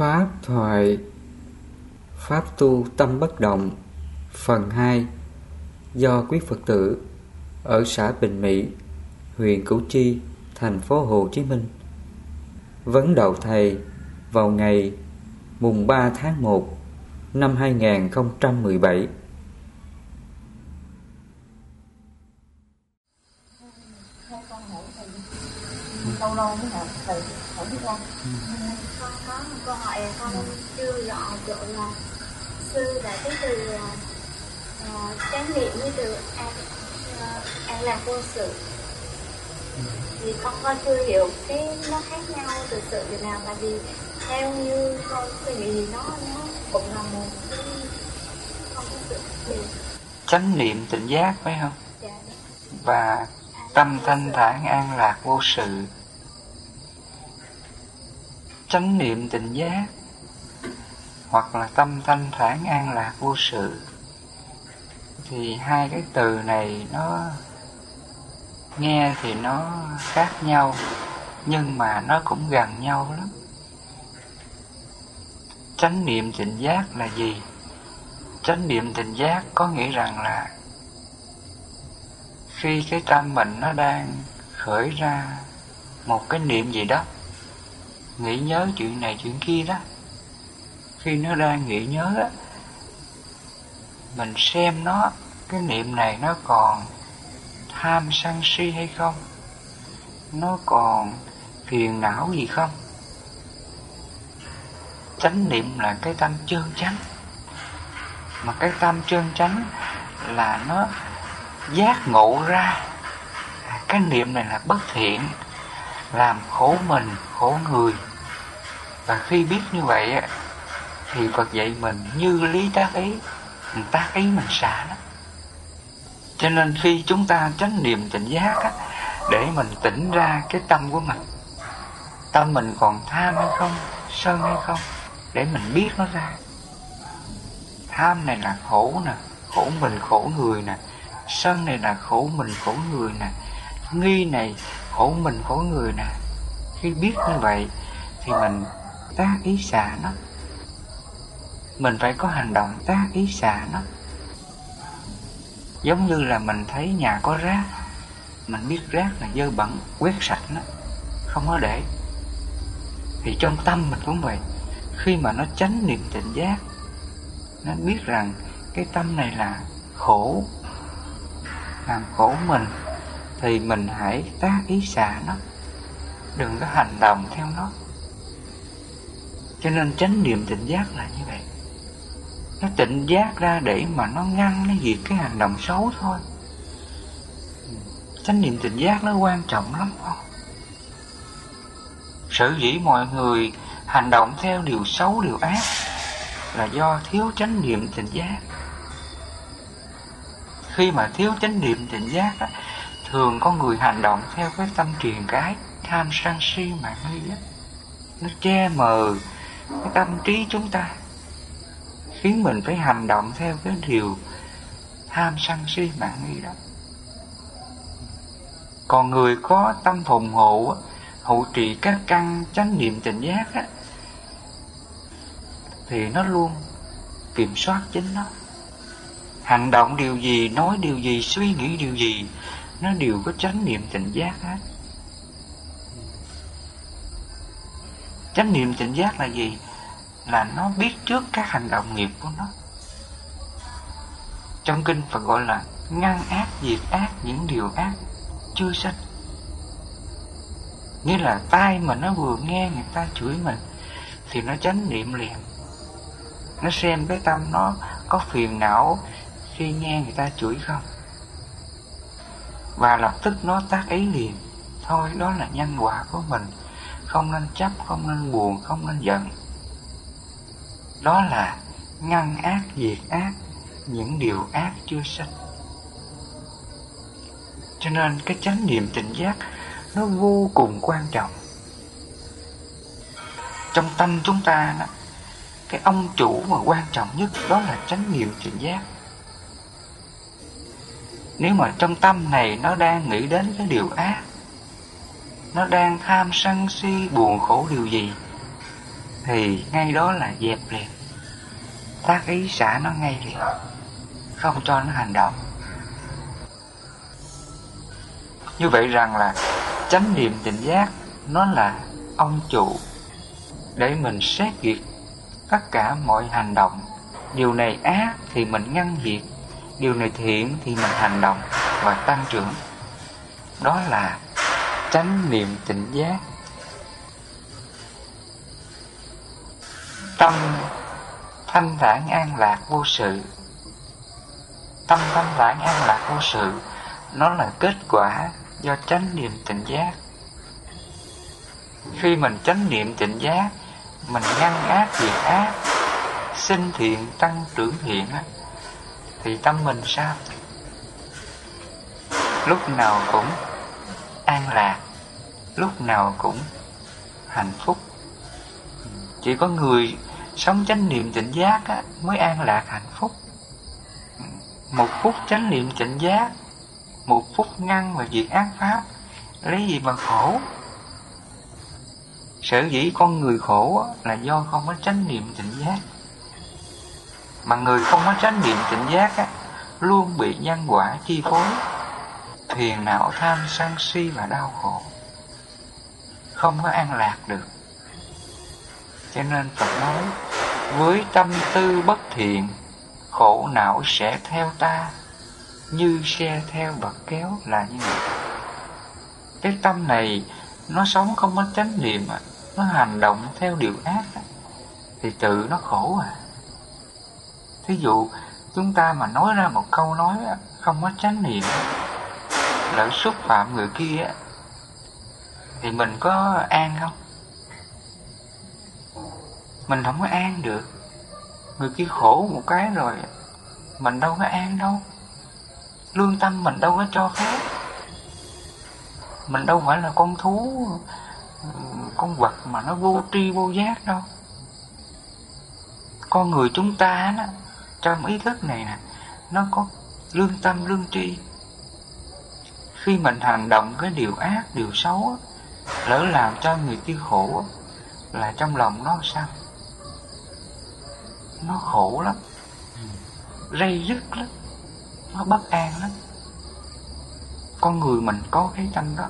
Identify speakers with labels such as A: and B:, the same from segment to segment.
A: Pháp thoại Pháp tu tâm bất động Phần 2 Do quý Phật tử Ở xã Bình Mỹ Huyện Củ Chi Thành phố Hồ Chí Minh Vấn đầu thầy Vào ngày mùng 3 tháng 1 Năm 2017
B: lâu lâu mới hỏi thầy hỏi biết không
C: câu hỏi con chưa rõ chỗ là sư đã cái từ uh, chánh niệm với từ an uh, an lạc vô sự. Thì con con chưa hiểu cái nó khác nhau từ sự thế nào tại vì theo như con suy nghĩ thì nó nó cũng là một cái không có sự biệt.
D: Chánh niệm tỉnh giác phải không?
C: Dạ.
D: Và tâm thanh thản an lạc vô sự chánh niệm tỉnh giác, hoặc là tâm thanh thản an lạc vô sự, thì hai cái từ này nó nghe thì nó khác nhau, nhưng mà nó cũng gần nhau lắm. Chánh niệm tịnh giác là gì? Chánh niệm tịnh giác có nghĩa rằng là khi cái tâm mình nó đang khởi ra một cái niệm gì đó nghĩ nhớ chuyện này chuyện kia đó. Khi nó đang nghĩ nhớ á, mình xem nó, cái niệm này nó còn tham sân si hay không? Nó còn phiền não gì không? Chánh niệm là cái tâm chân chánh. Mà cái tâm chân chánh là nó giác ngộ ra. À, cái niệm này là bất thiện, làm khổ mình, khổ người và khi biết như vậy á, thì Phật dạy mình như lý tác ý, mình tác ý mình xả đó. Cho nên khi chúng ta chánh niệm tỉnh giác á, để mình tỉnh ra cái tâm của mình, tâm mình còn tham hay không, sân hay không, để mình biết nó ra. Tham này là khổ nè, khổ mình khổ người nè, sân này là khổ mình khổ người nè, nghi này khổ mình khổ người nè. Khi biết như vậy thì mình tác ý xả nó. Mình phải có hành động tác ý xả nó. Giống như là mình thấy nhà có rác, mình biết rác là dơ bẩn, quét sạch nó, không có để. Thì trong tâm mình cũng vậy, khi mà nó tránh niệm tỉnh giác, nó biết rằng cái tâm này là khổ, làm khổ mình, thì mình hãy tác ý xả nó. Đừng có hành động theo nó cho nên chánh niệm tỉnh giác là như vậy. Nó tỉnh giác ra để mà nó ngăn nó diệt cái hành động xấu thôi. Chánh niệm tỉnh giác nó quan trọng lắm không? Sở dĩ mọi người hành động theo điều xấu điều ác là do thiếu chánh niệm tỉnh giác. Khi mà thiếu chánh niệm tỉnh giác á, thường có người hành động theo cái tâm truyền cái tham sân si mạng nghi á. Nó che mờ tâm trí chúng ta, khiến mình phải hành động theo cái điều tham sân si mạng nghi đó. Còn người có tâm phùng hộ hộ trì các căn chánh niệm tỉnh giác á, thì nó luôn kiểm soát chính nó. Hành động điều gì, nói điều gì, suy nghĩ điều gì, nó đều có chánh niệm tỉnh giác hết. Chánh niệm tỉnh giác là gì? Là nó biết trước các hành động nghiệp của nó. Trong kinh Phật gọi là ngăn ác, diệt ác, những điều ác chưa sanh. Nghĩa là tai mà nó vừa nghe, người ta chửi mình, thì nó chánh niệm liền. Nó xem cái tâm nó có phiền não khi nghe người ta chửi không? Và lập tức nó tác ý liền. Thôi, đó là nhân quả của mình không nên chấp không nên buồn không nên giận. Đó là ngăn ác diệt ác những điều ác chưa sanh. Cho nên cái chánh niệm tỉnh giác nó vô cùng quan trọng. Trong tâm chúng ta đó, cái ông chủ mà quan trọng nhất đó là chánh niệm tỉnh giác. Nếu mà trong tâm này nó đang nghĩ đến cái điều ác nó đang tham sân si, buồn khổ điều gì, thì ngay đó là dẹp liền. Tác ý xả nó ngay liền, không cho nó hành động. Như vậy rằng là chánh niệm tỉnh giác, nó là ông chủ để mình xét duyệt tất cả mọi hành động. Điều này ác thì mình ngăn diệt, điều này thiện thì mình hành động và tăng trưởng. Đó là chánh niệm tỉnh giác. Tâm thanh thản an lạc vô sự. Tâm thanh thản an lạc vô sự, nó là kết quả do chánh niệm tỉnh giác. Khi mình chánh niệm tỉnh giác, mình ngăn ác diệt ác, sinh thiện tăng trưởng thiện thì tâm mình sao? Lúc nào cũng an lạc lúc nào cũng hạnh phúc. Chỉ có người sống chánh niệm tỉnh giác á, mới an lạc hạnh phúc. Một phút chánh niệm tỉnh giác một phút ngăn và diệt ác pháp lấy gì mà khổ? Sở dĩ con người khổ là do không có chánh niệm tỉnh giác. Mà người không có chánh niệm tỉnh giác á, luôn bị nhân quả chi phối phiền não tham sân si và đau khổ. Không có an lạc được. Cho nên phật nói, với tâm tư bất thiện, khổ não sẽ theo ta, như xe theo bậc kéo là như vậy. Cái tâm này, nó sống không có chánh niệm à, nó hành động theo điều ác à, thì tự nó khổ à. Thí dụ, chúng ta mà nói ra một câu nói không có chánh niệm lỡ xúc phạm người kia thì mình có an không? Mình không có an được. Người kia khổ một cái rồi, mình đâu có an đâu. Lương tâm mình đâu có cho phép. Mình đâu phải là con thú, con vật mà nó vô tri vô giác đâu. Con người chúng ta đó, trong ý thức này nè, nó có lương tâm, lương tri khi mình hành động cái điều ác, điều xấu lỡ làm cho người kia khổ là trong lòng nó sao? Nó khổ lắm. Rây rứt lắm. Nó bất an lắm. Con người mình có cái chân đó.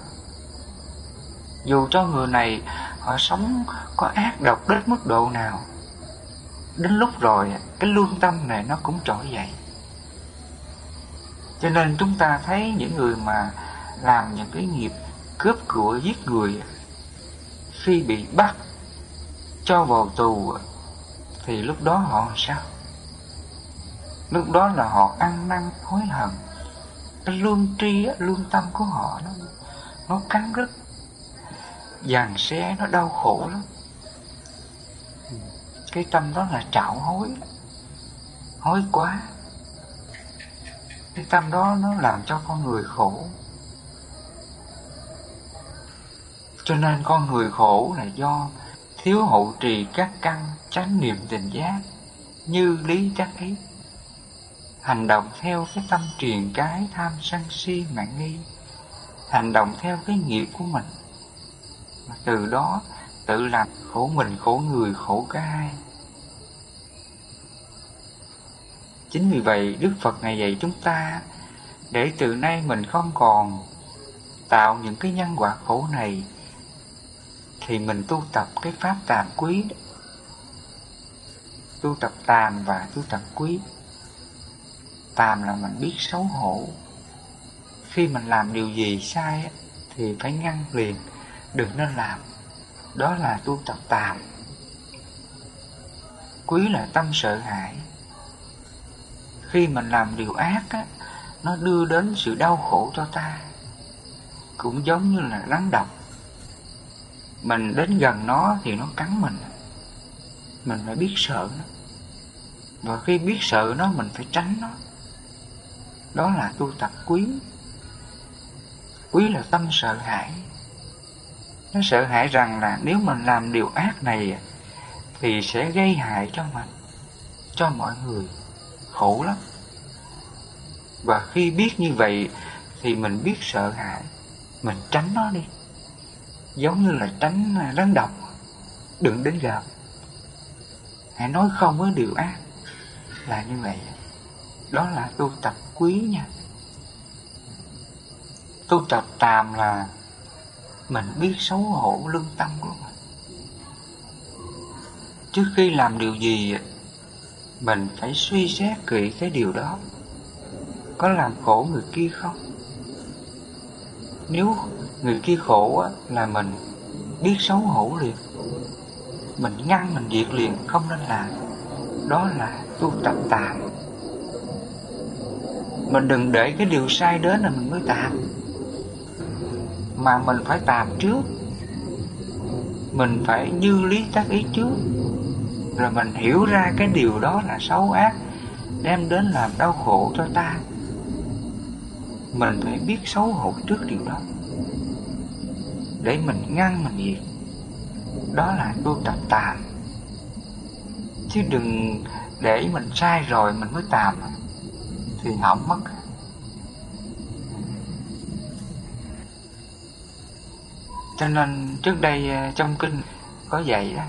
D: Dù cho người này họ sống có ác độc đến mức độ nào, đến lúc rồi cái lương tâm này nó cũng trỗi dậy cho nên chúng ta thấy những người mà làm những cái nghiệp cướp của, giết người khi bị bắt, cho vào tù, thì lúc đó họ sao? Lúc đó là họ ăn năn, hối hận. Cái lương tri lương tâm của họ nó nó cắn rứt. Dàn xe nó đau khổ lắm. Cái tâm đó là trạo hối. Hối quá cái tâm đó nó làm cho con người khổ. Cho nên con người khổ là do thiếu hậu trì các căn chánh niệm tình giác như lý chắc ý. Hành động theo cái tâm truyền cái tham sân si mạng nghi. Hành động theo cái nghiệp của mình. Mà từ đó tự làm khổ mình, khổ người, khổ cả hai. Chính vì vậy đức phật ngày dạy chúng ta để từ nay mình không còn tạo những cái nhân quả khổ này, thì mình tu tập cái pháp tàm quý, tu tập tàm và tu tập quý. Tàm là mình biết xấu hổ. Khi mình làm điều gì sai thì phải ngăn liền, đừng nên làm. Đó là tu tập tàm. Quý là tâm sợ hãi khi mình làm điều ác á, nó đưa đến sự đau khổ cho ta. Cũng giống như là rắn độc. Mình đến gần nó thì nó cắn mình. Mình phải biết sợ nó. Và khi biết sợ nó mình phải tránh nó. Đó là tu tập quý. Quý là tâm sợ hãi. Nó sợ hãi rằng là nếu mình làm điều ác này thì sẽ gây hại cho mình cho mọi người khổ lắm. Và khi biết như vậy thì mình biết sợ hãi, mình tránh nó đi. Giống như là tránh à, rắn độc. Đừng đến gần hãy nói không với điều ác là như vậy. Đó là tu tập quý nha. Tu tập tàm là mình biết xấu hổ lương tâm của mình. Trước khi làm điều gì mình phải suy xét kỹ cái điều đó. Có làm khổ người kia không? Nếu người kia khổ á, là mình biết xấu hổ liền. Mình ngăn mình diệt liền không nên làm. Đó là tu tập tạm. Mình đừng để cái điều sai đến là mình mới tạm. Mà mình phải tạm trước. Mình phải như lý tác ý trước rồi mình hiểu ra cái điều đó là xấu ác, đem đến làm đau khổ cho ta. Mình phải biết xấu hổ trước điều đó. Để mình ngăn mình diệt đó là tu tập tàm chứ đừng để mình sai rồi mình mới tàm thì hỏng mất. Cho nên trước đây ờ, trong kinh có dạy đó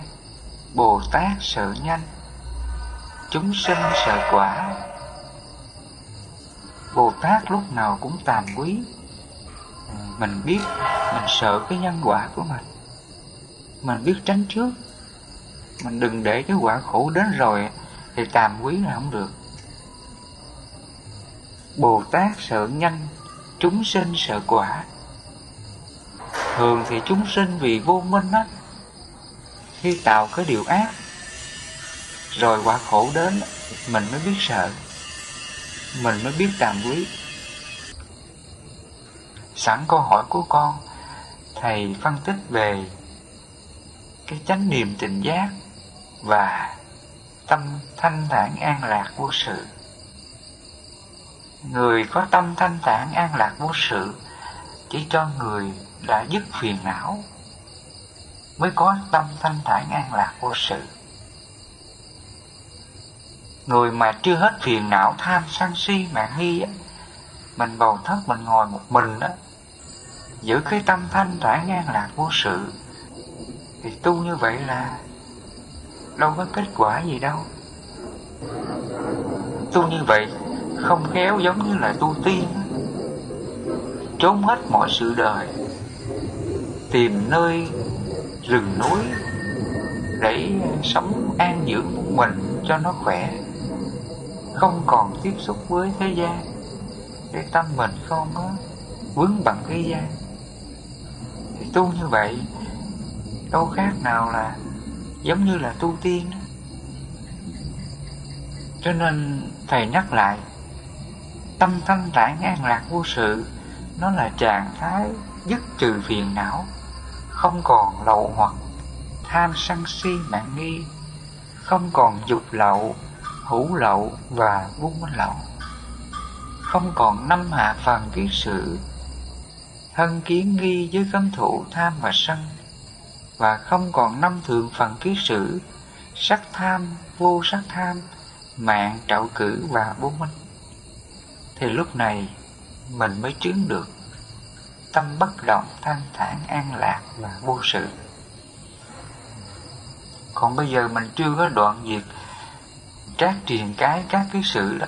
D: bồ tát sợ nhanh, chúng sinh sợ quả. Bồ tát lúc nào cũng tàm quý. Mình biết, mình sợ cái nhân quả của mình. Mình biết tránh trước. Mình đừng để cái quả khổ đến rồi thì tàm quý là không được. Bồ tát sợ nhanh, chúng sinh sợ quả. Thường thì chúng sinh vì vô minh á khi tạo cái điều ác, rồi quả khổ đến, mình mới biết sợ, mình mới biết tàm quý. Sẵn câu hỏi của con, thầy phân tích về cái chánh niệm tình giác và tâm thanh thản an lạc vô sự. Người có tâm thanh thản an lạc vô sự chỉ cho người đã dứt phiền não mới có tâm thanh thản an lạc vô sự. Người mà chưa hết phiền não tham sân si mạng nghi á, mình bầu thất mình ngồi một mình á, giữ cái tâm thanh thản an lạc vô sự, thì tu như vậy là đâu có kết quả gì đâu. Tu như vậy không khéo giống như là tu tiên trốn hết mọi sự đời, tìm nơi rừng núi để sống an dưỡng một mình cho nó khỏe, không còn tiếp xúc với thế gian, để tâm mình không có vướng bằng thế gian. Thì tu như vậy, đâu khác nào là giống như là tu tiên. Cho nên thầy nhắc lại, tâm thanh thản an lạc vô sự, nó là trạng thái dứt trừ phiền não không còn lậu hoặc tham sân si mạng nghi, không còn dục lậu hữu lậu và vô minh lậu, không còn năm hạ phần kiến sự, thân kiến nghi với cấm thủ tham và sân, và không còn năm thường phần kiến sự, sắc tham, vô sắc tham, mạng trạo cử và vô minh. Thì lúc này mình mới chứng được tâm bất động, thanh thản, an lạc và vô sự. Còn bây giờ mình chưa có đoạn diệt trát truyền cái các cái sự đó,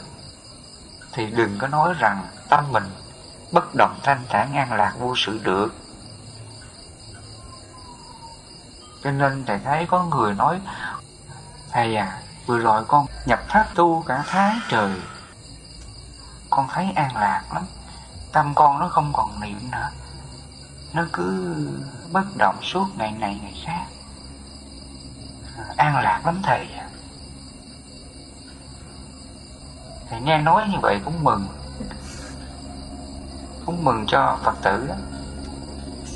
D: thì đừng có nói rằng tâm mình bất động, thanh thản, an lạc, vô sự được. Cho nên thầy thấy có người nói, thầy à vừa rồi con nhập pháp tu cả tháng trời, con thấy an lạc lắm tâm con nó không còn niệm nữa. Nó cứ bất động suốt ngày này ngày khác. An lạc lắm thầy thầy nghe nói như vậy cũng mừng. Cũng mừng cho phật tử đó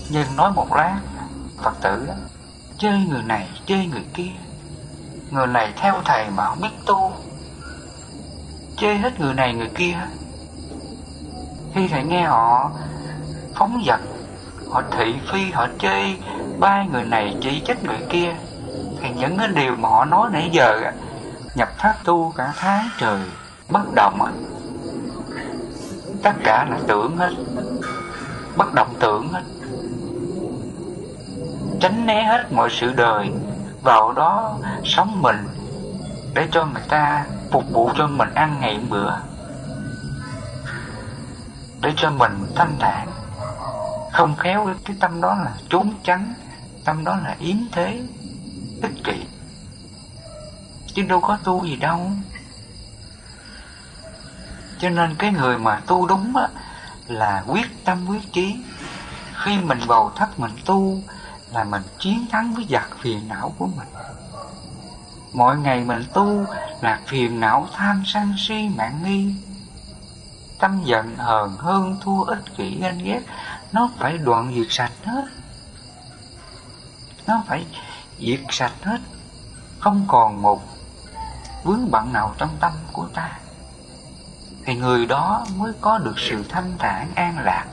D: nhưng nói một lát, phật tử đó chơi người này, chơi người kia. Người này theo thầy mà không biết tu. Chơi hết người này người kia khi thầy nghe họ phóng dật, họ thị phi, họ chơi ba người này chỉ trách người kia, thì những cái điều mà họ nói nãy giờ nhập pháp tu cả tháng trời, bất động tất cả là tưởng hết, bất động tưởng hết, tránh né hết mọi sự đời, vào đó sống mình để cho người ta phục vụ cho mình ăn ngày bữa để cho mình thanh thản không khéo cái tâm đó là trốn tránh, tâm đó là yếm thế, ích kỷ. Chứ đâu có tu gì đâu. Cho nên cái người mà tu đúng á, là quyết tâm quyết chí khi mình bầu thất mình tu, là mình chiến thắng với giặc phiền não của mình. Mọi ngày mình tu là phiền não tham sân si mạng nghi tâm giận hờn hơn, thua ích kỷ ganh ghét. Nó phải đoạn diệt sạch hết. Nó phải diệt sạch hết. Không còn một vướng bận nào trong tâm của ta. Thì người đó mới có được sự thanh thản, an lạc,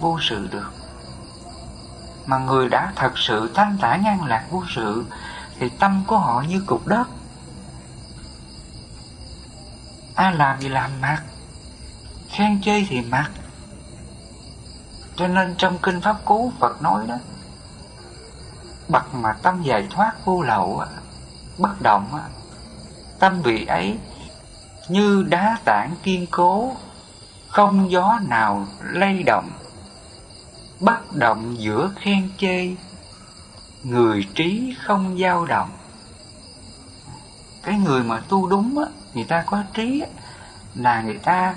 D: vô sự được. Mà người đã thật sự thanh thản, an lạc, vô sự, thì tâm của họ như cục đất. Ai làm gì làm mặc khen chê thì mặc cho nên trong kinh pháp cú phật nói đó bậc mà tâm giải thoát vô lậu bất động tâm vị ấy như đá tảng kiên cố không gió nào lay động bất động giữa khen chê người trí không dao động. Cái người mà tu đúng á người ta có trí á, là người ta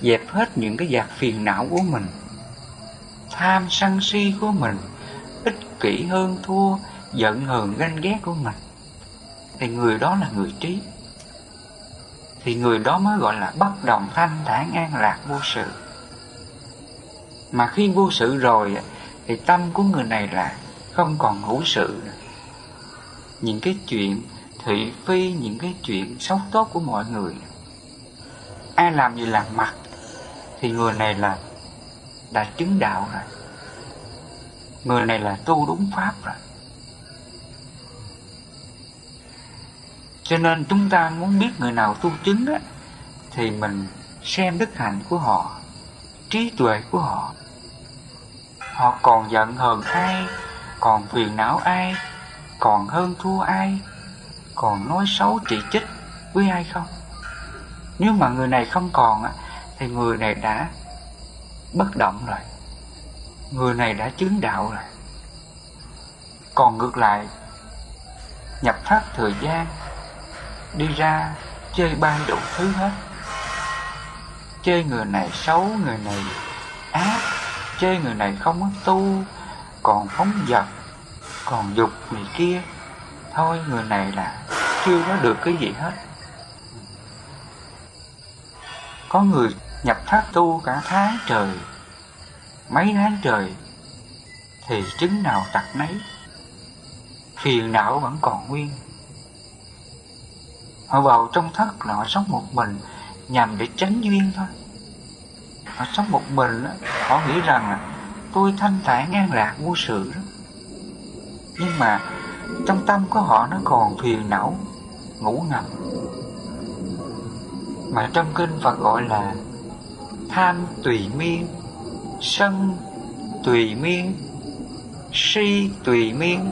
D: dẹp hết những cái giặc phiền não của mình, tham sân si của mình, ích kỷ hơn thua, giận hờn ganh ghét của mình. Thì người đó là người trí. Thì người đó mới gọi là bất đồng thanh thản an lạc vô sự. Mà khi vô sự rồi, thì tâm của người này là không còn hữu sự. Những cái chuyện thị phi, những cái chuyện xấu tốt của mọi người. Ai làm gì làm mặt thì người này là đã chứng đạo rồi. Người này là tu đúng pháp rồi. Cho nên chúng ta muốn biết người nào tu chứng á, thì mình xem đức hạnh của họ, trí tuệ của họ. Họ còn giận hờn ai, còn phiền não ai, còn hơn thua ai, còn nói xấu chỉ trích với ai không? Nếu mà người này không còn á thì người này đã bất động rồi. Người này đã chứng đạo rồi. Còn ngược lại, nhập pháp thời gian, đi ra chơi bay đủ thứ hết. Chơi người này xấu, người này ác, chơi người này không có tu, còn phóng dật, còn dục người kia. Thôi, người này là chưa có được cái gì hết. Có người nhập pháp tu cả tháng trời, mấy tháng trời, thì chứng nào tặc nấy, phiền não vẫn còn nguyên. Họ vào trong thất là họ sống một mình, nhằm để tránh duyên thôi. Họ sống một mình họ nghĩ rằng là tôi thanh thản an lạc vô sự đó. Nhưng mà trong tâm của họ nó còn phiền não, ngủ ngầm. Mà trong kinh Phật gọi là tham tùy miên sân tùy miên si tùy miên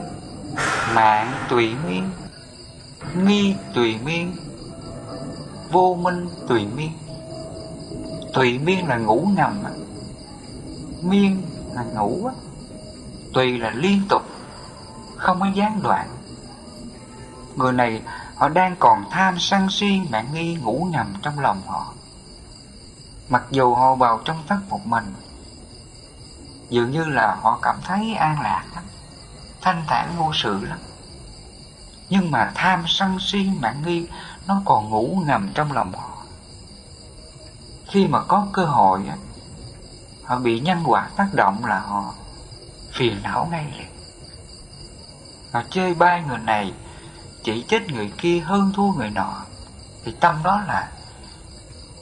D: mạng tùy miên nghi tùy miên vô minh tùy miên. Tùy miên là ngủ ngầm, miên là ngủ tùy là liên tục không có gián đoạn. Người này họ đang còn tham sân si mạng nghi ngủ ngầm trong lòng họ mặc dù họ vào trong thất một mình, dường như là họ cảm thấy an lạc lắm, thanh thản vô sự lắm. Nhưng mà tham sân si mạng nghi, nó còn ngủ nằm trong lòng họ. Khi mà có cơ hội họ bị nhân quả tác động là họ phiền não ngay liền. Họ chơi bai người này, chỉ trích người kia hơn thua người nọ, thì tâm đó là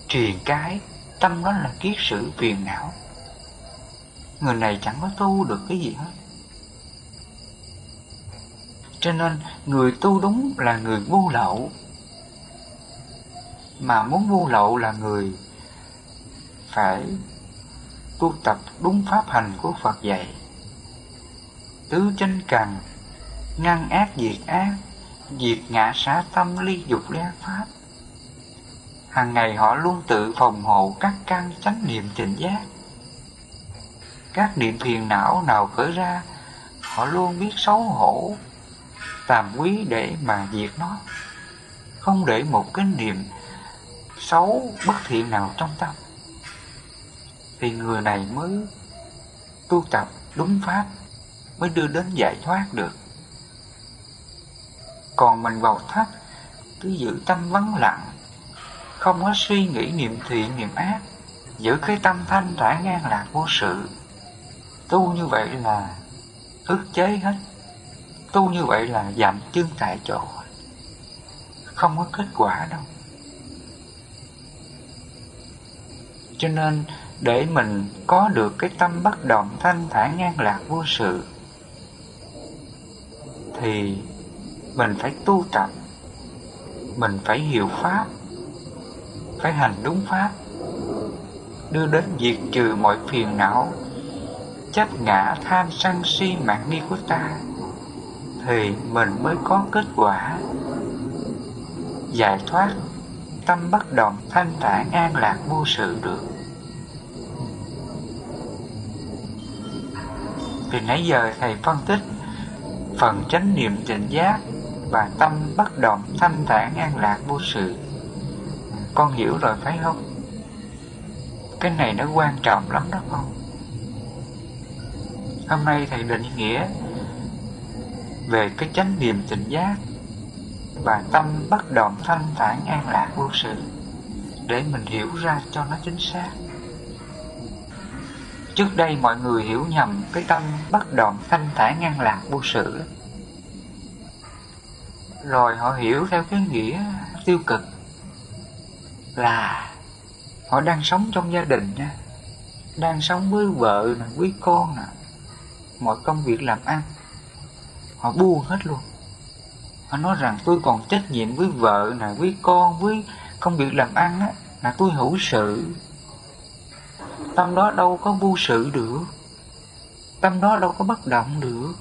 D: truyền cái tâm đó là kiết sử phiền não. Người này chẳng có tu được cái gì hết. Cho nên, người tu đúng là người vô lậu. Mà muốn vô lậu là người phải tu tập đúng pháp hành của Phật dạy. Tứ chánh cần ngăn ác diệt ác, diệt ngã xá tâm, ly dục ly pháp hàng ngày họ luôn tự phòng hộ các căn chánh niệm tỉnh giác. Các niệm phiền não nào khởi ra, họ luôn biết xấu hổ, tàm quý để mà diệt nó. Không để một cái niệm xấu bất thiện nào trong tâm. Thì người này mới tu tập đúng pháp, mới đưa đến giải thoát được. Còn mình vào thấp cứ giữ tâm vắng lặng không có suy nghĩ niệm thiện, niệm ác, giữ cái tâm thanh thản ngang lạc vô sự. Tu như vậy là ức chế hết. Tu như vậy là giảm chân tại chỗ. Không có kết quả đâu. Cho nên để mình có được cái tâm bất động thanh thản ngang lạc vô sự, thì mình phải tu tập, mình phải hiểu pháp phải hành đúng pháp, đưa đến diệt trừ mọi phiền não, chấp ngã tham sân si mạng nghi của ta, thì mình mới có kết quả giải thoát tâm bất động thanh thản an lạc vô sự được vì nãy giờ thầy phân tích phần chánh niệm tỉnh giác và tâm bất động thanh thản an lạc vô sự. Con hiểu rồi phải không? Cái này nó quan trọng lắm đó con. Hôm nay thầy định nghĩa về cái chánh niệm tỉnh giác và tâm bất động thanh thản an lạc vô sự để mình hiểu ra cho nó chính xác. Trước đây mọi người hiểu nhầm cái tâm bất động thanh thản ngang lạc vô sự Rồi họ hiểu theo cái nghĩa tiêu cực là họ đang sống trong gia đình nha. Đang sống với vợ nè, với con nè. Mọi công việc làm ăn Họ buông hết luôn. Họ nói rằng tôi còn trách nhiệm với vợ nè, với con, với công việc làm ăn á Là tôi hữu sự. Tâm đó đâu có vô sự được. Tâm đó đâu có bất động được.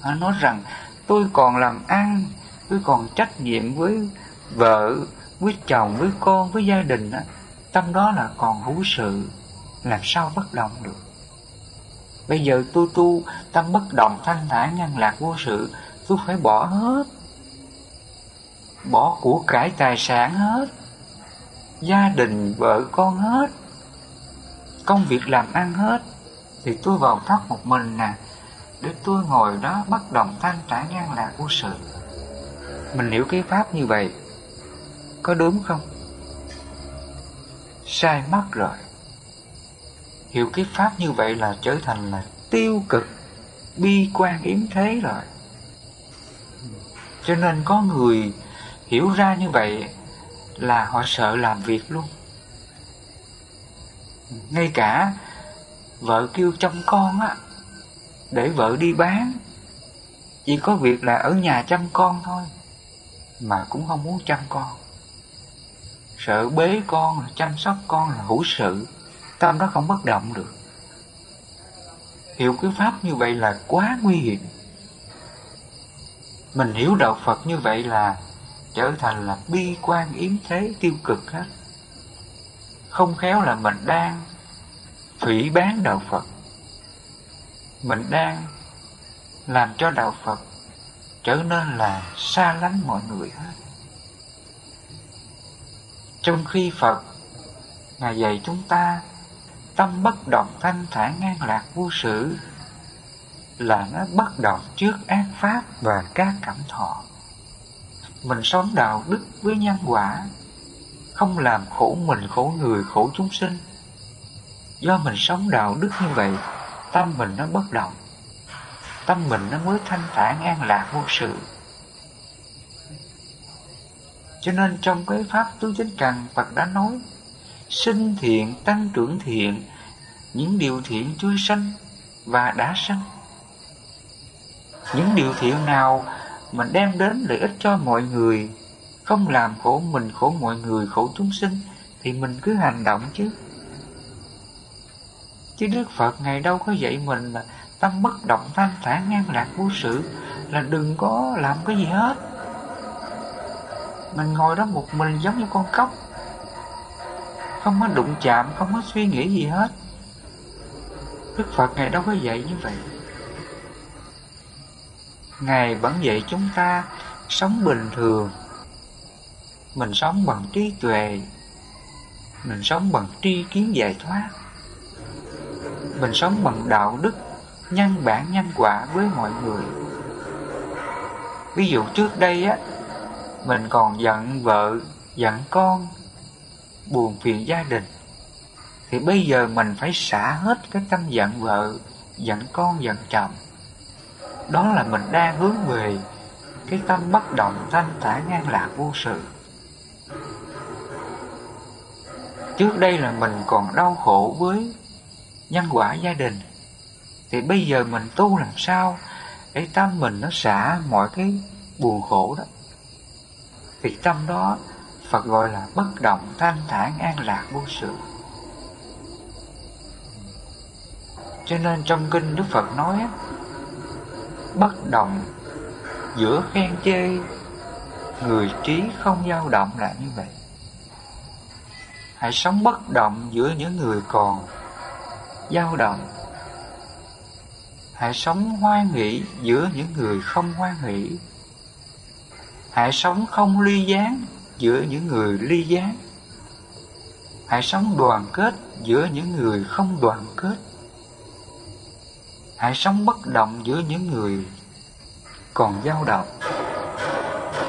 D: Họ nói rằng tôi còn làm ăn Tôi còn trách nhiệm với vợ Với chồng, với con, với gia đình á Tâm đó là còn hữu sự Làm sao bất động được. Bây giờ tôi tu Tâm bất động thanh thản ngăn lạc vô sự Tôi phải bỏ hết. Bỏ của cải tài sản hết. Gia đình vợ con hết. Công việc làm ăn hết. Thì tôi vào thoát một mình nè để tôi ngồi đó bất động thanh trả ngang lạc vô sự. Mình hiểu cái pháp như vậy có đúng không? Sai mất rồi. Hiểu cái pháp như vậy là trở thành là tiêu cực, bi quan yếm thế rồi. Cho nên có người hiểu ra như vậy là họ sợ làm việc luôn. Ngay cả vợ kêu chăm con á, để vợ đi bán, chỉ có việc là ở nhà chăm con thôi, mà cũng không muốn chăm con sợ bế con chăm sóc con, là hữu sự. Tâm đó không bất động được. Hiểu cái pháp như vậy là quá nguy hiểm. Mình hiểu đạo phật như vậy là trở thành là bi quan yếm thế tiêu cực hết. Không khéo là mình đang phỉ bán đạo phật. Mình đang làm cho đạo phật trở nên là xa lánh mọi người hết trong khi phật, ngài dạy chúng ta, tâm bất động thanh thản ngang lạc vô sự, là nó bất động trước ác pháp và các cảm thọ. Mình sống đạo đức với nhân quả, không làm khổ mình, khổ người, khổ chúng sinh. Do mình sống đạo đức như vậy, tâm mình nó bất động, tâm mình nó mới thanh thản an lạc vô sự cho nên trong cái pháp tứ chánh cần Phật đã nói, sinh thiện, tăng trưởng thiện, những điều thiện chưa sanh và đã sanh. Những điều thiện nào mình đem đến lợi ích cho mọi người, không làm khổ mình, khổ mọi người, khổ chúng sinh, thì mình cứ hành động chứ. Chứ đức phật ngày đâu có dạy mình là tâm bất động thanh thản ngang lạc vô sự, là đừng có làm cái gì hết mình ngồi đó một mình giống như con cóc. Không có đụng chạm, không có suy nghĩ gì hết. Đức phật ngài đâu có dạy như vậy. Ngài vẫn dạy chúng ta sống bình thường. Mình sống bằng trí tuệ. Mình sống bằng tri kiến giải thoát. Mình sống bằng đạo đức nhân bản nhân quả với mọi người. Ví dụ trước đây á mình còn giận vợ, giận con, buồn phiền gia đình. Thì bây giờ mình phải xả hết cái tâm giận vợ, giận con, giận chồng. Đó là mình đang hướng về cái tâm bất động thanh thản ngang lạc vô sự. Trước đây là mình còn đau khổ với nhân quả gia đình. Thì bây giờ mình tu làm sao để tâm mình nó xả mọi cái buồn khổ đó? Thì tâm đó, Phật gọi là bất động, thanh thản, an lạc, vô sự. Cho nên trong kinh Đức Phật nói, bất động, giữa khen chê, người trí không dao động là như vậy. Hãy sống bất động giữa những người còn dao động. Hãy sống hoan hỷ giữa những người không hoan hỷ hãy sống không ly gián giữa những người ly gián. Hãy sống đoàn kết giữa những người không đoàn kết. Hãy sống bất động giữa những người còn dao động.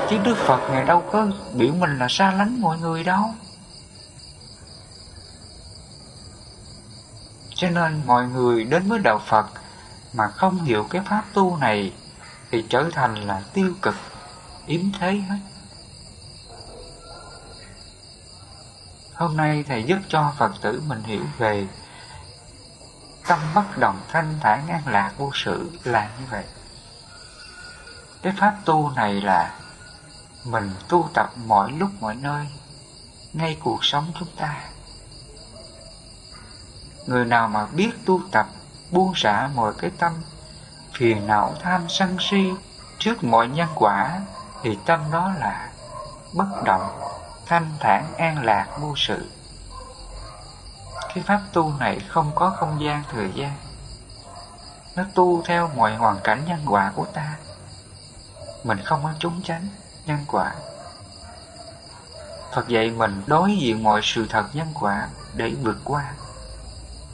D: Chứ đức phật ngài đâu có biểu mình là xa lánh mọi người đâu. Cho nên mọi người đến với đạo phật mà không hiểu cái pháp tu này thì trở thành là tiêu cực yếm thế hết. Hôm nay thầy giúp cho phật tử mình hiểu về tâm bất động thanh thản an lạc vô sự là như vậy. Cái pháp tu này là mình tu tập mọi lúc mọi nơi, ngay cuộc sống chúng ta. Người nào mà biết tu tập, buông xả mọi cái tâm, phiền não tham sân si trước mọi nhân quả thì tâm đó là bất động, thanh thản, an lạc, vô sự. Cái pháp tu này không có không gian thời gian. Nó tu theo mọi hoàn cảnh nhân quả của ta. Mình không có trốn tránh nhân quả. Phật dạy mình đối diện mọi sự thật nhân quả để vượt qua.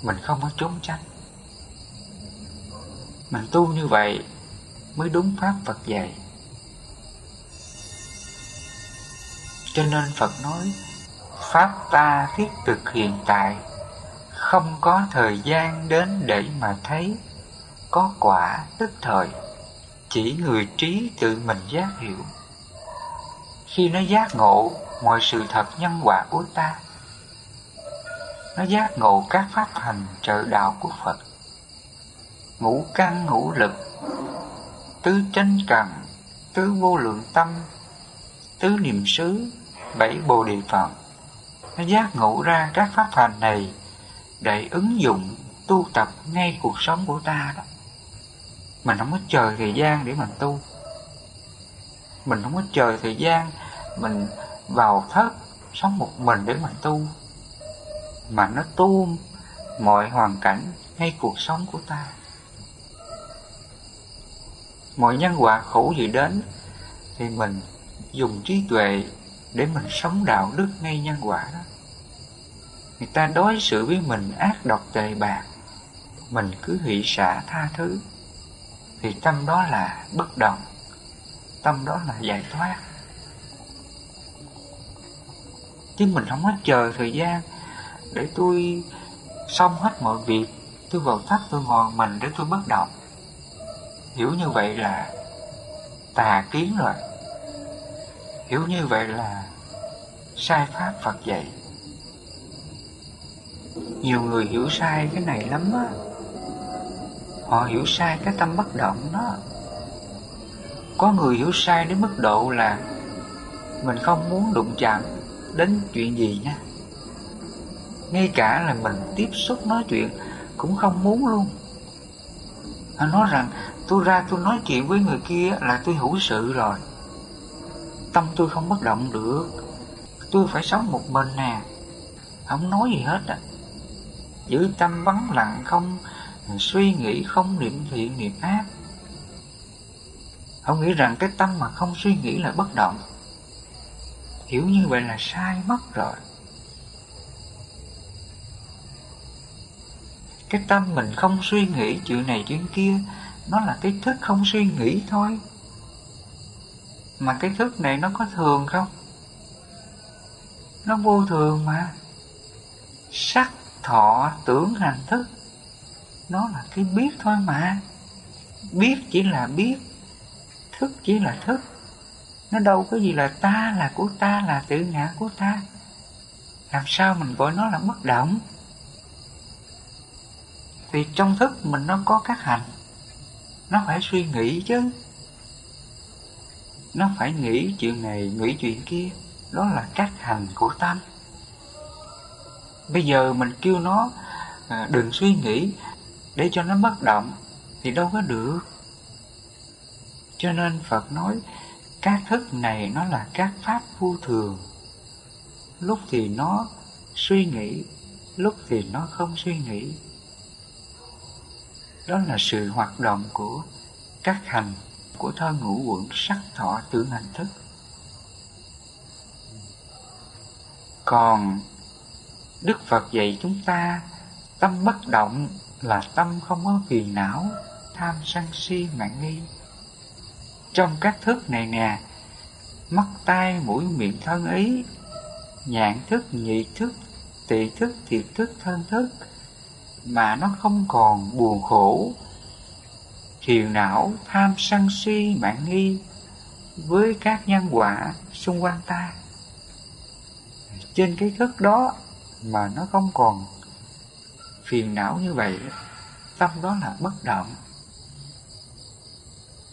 D: Mình không có trốn tránh. Mình tu như vậy mới đúng Pháp Phật dạy. Cho nên Phật nói, Pháp ta thiết thực hiện tại, Không có thời gian đến để mà thấy, Có quả tức thời, Chỉ người trí tự mình giác hiểu. Khi nó giác ngộ mọi sự thật nhân quả của ta, Nó giác ngộ các pháp hành trợ đạo của Phật. Ngũ căn ngũ lực, Tứ tranh cần Tứ vô lượng tâm, Tứ niệm xứ bảy bồ đề phần nó giác ngộ ra các pháp hành này để ứng dụng tu tập ngay cuộc sống của ta đó. Mình không có chờ thời gian để mình tu. Mình không có chờ thời gian mình vào thất sống một mình để mình tu. Mà nó tu mọi hoàn cảnh ngay cuộc sống của ta. Mọi nhân quả khổ gì đến thì mình dùng trí tuệ để mình sống đạo đức ngay nhân quả đó. Người ta đối xử với mình ác độc tệ bạc, mình cứ hỷ xả tha thứ, thì tâm đó là bất động, tâm đó là giải thoát. Chứ mình không có chờ thời gian để tôi xong hết mọi việc, tôi vào thắt tôi ngồi mình để tôi bất động. Hiểu như vậy là tà kiến rồi hiểu như vậy là sai pháp Phật dạy. Nhiều người hiểu sai cái này lắm á. Họ hiểu sai cái tâm bất động đó. Có người hiểu sai đến mức độ là mình không muốn đụng chạm đến chuyện gì nha. Ngay cả là mình tiếp xúc nói chuyện cũng không muốn luôn. Họ nói rằng, tôi ra tôi nói chuyện với người kia là tôi hữu sự rồi tâm tôi không bất động được. Tôi phải sống một mình nè. Không nói gì hết à giữ tâm vắng lặng không, suy nghĩ không, niệm thiện, niệm ác. Ông nghĩ rằng cái tâm mà không suy nghĩ là bất động. Hiểu như vậy là sai mất rồi. Cái tâm mình không suy nghĩ, chuyện này chuyện kia, nó là cái thức không suy nghĩ thôi mà cái thức này nó có thường không? Nó vô thường mà. Sắc, thọ, tưởng, hành, thức. Nó là cái biết thôi mà. Biết chỉ là biết. Thức chỉ là thức. Nó đâu có gì là ta là của ta, là tự ngã của ta. Làm sao mình gọi nó là bất động? Thì trong thức mình nó có các hành. Nó phải suy nghĩ chứ nó phải nghĩ chuyện này nghĩ chuyện kia. Đó là cách hành của tâm bây giờ mình kêu nó à, đừng suy nghĩ. Để cho nó bất động thì đâu có được. Cho nên phật nói các thức này nó là các pháp vô thường. Lúc thì nó suy nghĩ lúc thì nó không suy nghĩ. Đó là sự hoạt động của các hành của thân ngũ quận sắc thọ tưởng hành thức. Còn đức phật dạy chúng ta, tâm bất động là tâm không có phiền não, tham sân si mạng nghi. Trong các thức này nè, mắt tai mũi miệng thân ý, nhãn thức, nhị thức tị thức, thiệt thức, thân thức, mà nó không còn buồn khổ thiền não tham sân si mạng nghi với các nhân quả xung quanh ta. Trên cái thức đó mà nó không còn phiền não như vậy, tâm đó là bất động.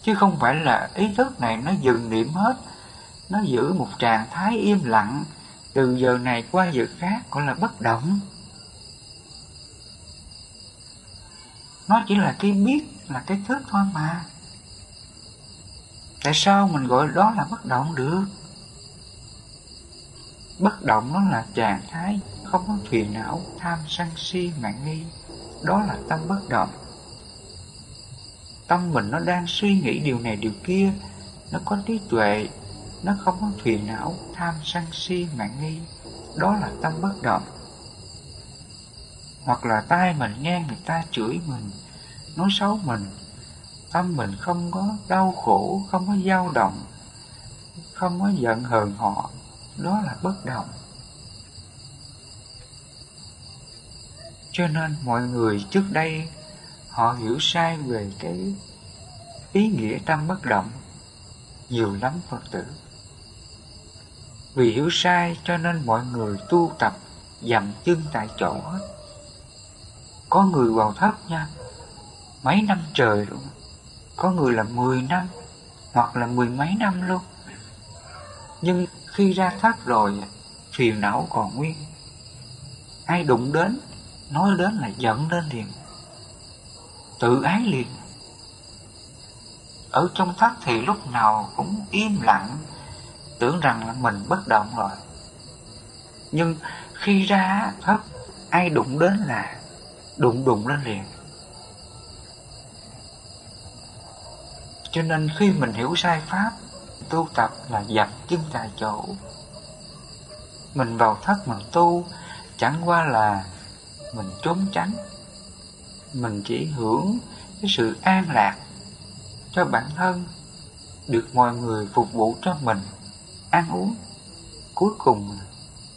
D: Chứ không phải là ý thức này nó dừng niệm hết, nó giữ một trạng thái im lặng, từ giờ này qua giờ khác gọi là bất động. Nó chỉ là cái biết là cái thức thôi mà. Tại sao mình gọi đó là bất động được? Bất động nó là trạng thái, không có phiền não, tham sân si, mạng nghi. Đó là tâm bất động. Tâm mình nó đang suy nghĩ điều này, điều kia. Nó có trí tuệ, nó không có phiền não, tham sân si, mạng nghi. Đó là tâm bất động. Hoặc là tai mình nghe người ta chửi mình nói xấu mình. Tâm mình không có đau khổ, không có dao động, không có giận hờn họ. Đó là bất động cho nên mọi người trước đây, họ hiểu sai về cái ý nghĩa tâm bất động. Nhiều lắm phật tử. Vì hiểu sai cho nên mọi người tu tập dậm chân tại chỗ hết. Có người vào thất nha mấy năm trời luôn. Có người là 10 năm, hoặc là mười mấy năm luôn. Nhưng khi ra thoát rồi, phiền não còn nguyên. Ai đụng đến, nói đến là giận lên liền. Tự ái liền. Ở trong thoát thì lúc nào cũng im lặng, tưởng rằng là mình bất động rồi. Nhưng khi ra thoát ai đụng đến là đụng đụng lên liền. Cho nên khi mình hiểu sai pháp, tu tập là dập chân tại chỗ. Mình vào thất mình tu, chẳng qua là mình trốn tránh. Mình chỉ hưởng cái sự an lạc cho bản thân, được mọi người phục vụ cho mình, ăn uống. Cuối cùng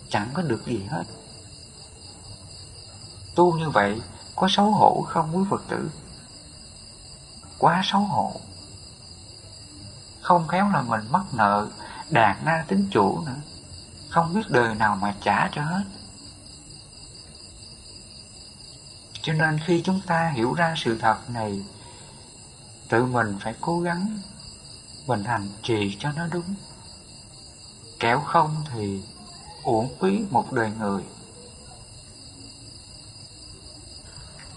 D: chẳng có được gì hết. Tu như vậy có xấu hổ không quý phật tử? Quá xấu hổ không khéo là mình mắc nợ đàn na tính chủ nữa. Không biết đời nào mà trả cho hết. Cho nên khi chúng ta hiểu ra sự thật này tự mình phải cố gắng mình hành trì cho nó đúng. Kéo không thì uổng phí một đời người.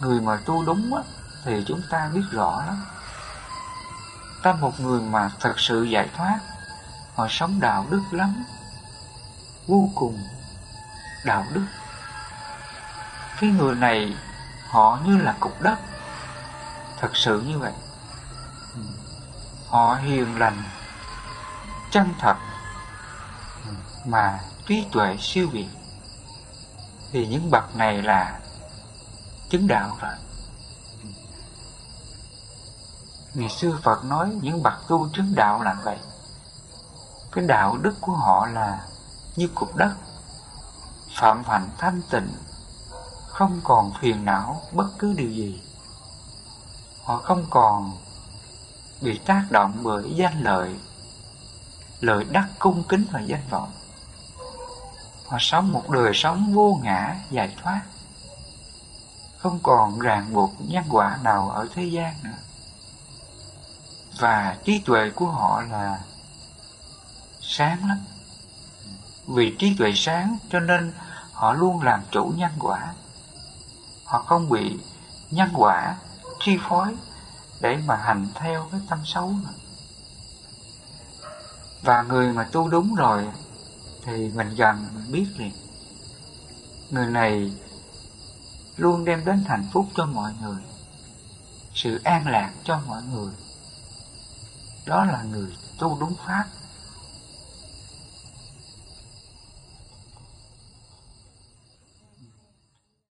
D: Người mà tu đúng á, thì chúng ta biết rõ lắm ta một người mà thật sự giải thoát. Họ sống đạo đức lắm, vô cùng đạo đức. Cái người này, họ như là cục đất, thật sự như vậy. Ừ. Họ hiền lành, chân thật ừ, mà trí tuệ siêu việt. Thì những bậc này là chứng đạo rồi ngày xưa phật nói những bậc tu chứng đạo là vậy. Cái đạo đức của họ là như cục đất, phạm hạnh thanh tịnh, không còn phiền não bất cứ điều gì. Họ không còn bị tác động bởi danh lợi lợi đắc cung kính và danh vọng. Họ sống một đời sống vô ngã, giải thoát, không còn ràng buộc nhân quả nào ở thế gian nữa và trí tuệ của họ là sáng lắm. Vì trí tuệ sáng cho nên họ luôn làm chủ nhân quả. Họ không bị nhân quả chi phối để mà hành theo cái tâm xấu nữa. và người mà tu đúng rồi thì mình dần mình biết liền. Người này luôn đem đến hạnh phúc cho mọi người, sự an lạc cho mọi người đó là người tu đúng pháp.